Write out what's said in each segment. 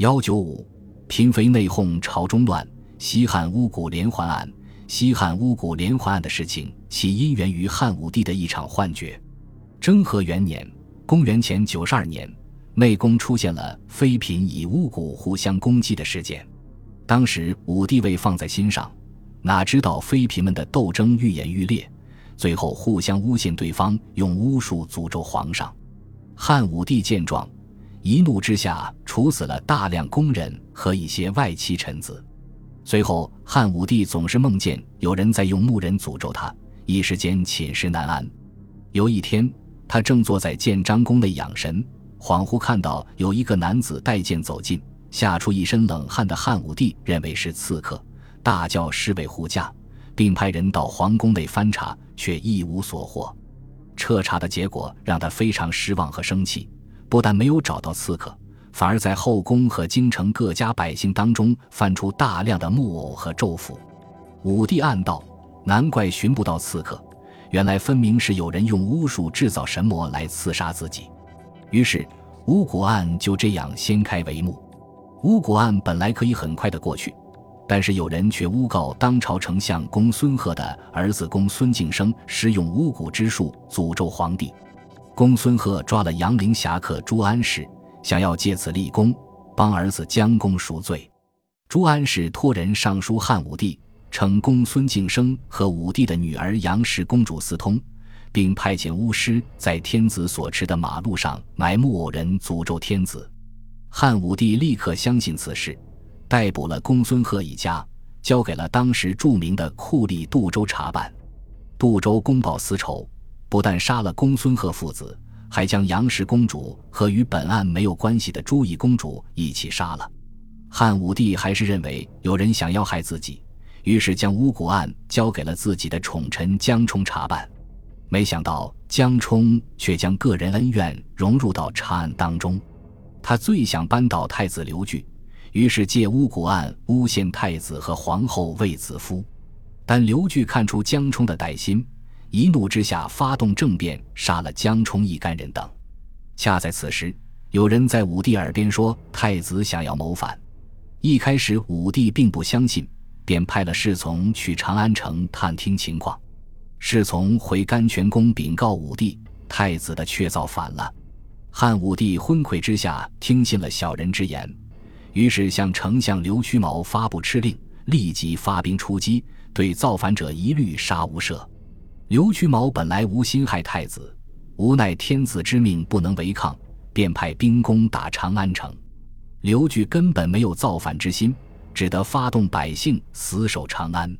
幺九五，嫔妃内讧，朝中乱。西汉巫蛊连环案。西汉巫蛊连环案的事情，起因源于汉武帝的一场幻觉。征和元年（公元前九十二年），内宫出现了妃嫔以巫蛊互相攻击的事件。当时武帝未放在心上，哪知道妃嫔们的斗争愈演愈烈，最后互相诬陷对方，用巫术诅咒皇上。汉武帝见状，一怒之下处死了大量宫人和一些外戚臣子。随后，汉武帝总是梦见有人在用木人诅咒他，一时间寝食难安。有一天，他正坐在建章宫内养神，恍惚看到有一个男子带剑走近，吓出一身冷汗的汉武帝认为是刺客，大叫侍卫护驾，并派人到皇宫内翻查，却一无所获。彻查的结果让他非常失望和生气，不但没有找到刺客。反而在后宫和京城各家百姓当中翻出大量的木偶和咒符，武帝暗道：难怪寻不到刺客，原来分明是有人用巫术制造神魔来刺杀自己。于是巫蛊案就这样掀开帷幕。巫蛊案本来可以很快的过去，但是有人却诬告当朝丞相公孙贺的儿子公孙敬生施用巫蛊之术诅咒皇帝。公孙贺抓了杨陵侠客朱安氏。想要借此立功，帮儿子将功赎罪。朱安氏托人上书汉武帝，称公孙敬生和武帝的女儿杨氏公主私通，并派遣巫师在天子所持的马路上埋木偶人，诅咒天子。汉武帝立刻相信此事，逮捕了公孙贺一家，交给了当时著名的酷吏杜周查办。杜周公报私仇，不但杀了公孙贺父子。还将杨氏公主和与本案没有关系的朱翊公主一起杀了。汉武帝还是认为有人想要害自己，于是将巫蛊案交给了自己的宠臣江充查办。没想到江充却将个人恩怨融入到查案当中。他最想扳倒太子刘据，于是借巫蛊案诬陷太子和皇后卫子夫。但刘据看出江充的歹心。一怒之下，发动政变，杀了江充一干人等。恰在此时，有人在武帝耳边说太子想要谋反。一开始，武帝并不相信，便派了侍从去长安城探听情况。侍从回甘泉宫禀告武帝，太子的确造反了。汉武帝昏聩之下，听信了小人之言，于是向丞相刘屈毛发布敕令，立即发兵出击，对造反者一律杀无赦。刘屈毛本来无心害太子，无奈天子之命不能违抗，便派兵攻打长安城。刘据根本没有造反之心，只得发动百姓死守长安。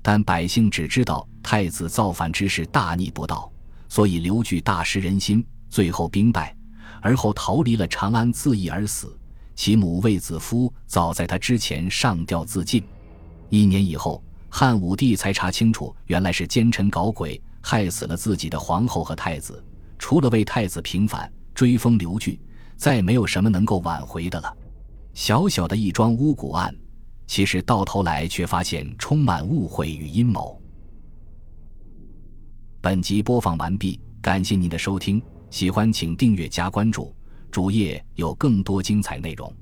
但百姓只知道太子造反之事大逆不道，所以刘据大失人心，最后兵败，而后逃离了长安，自缢而死。其母卫子夫早在他之前上吊自尽。一年以后。汉武帝才查清楚，原来是奸臣搞鬼，害死了自己的皇后和太子。除了为太子平反、追封刘据，再没有什么能够挽回的了。小小的一桩巫蛊案，其实到头来却发现充满误会与阴谋。本集播放完毕，感谢您的收听，喜欢请订阅加关注，主页有更多精彩内容。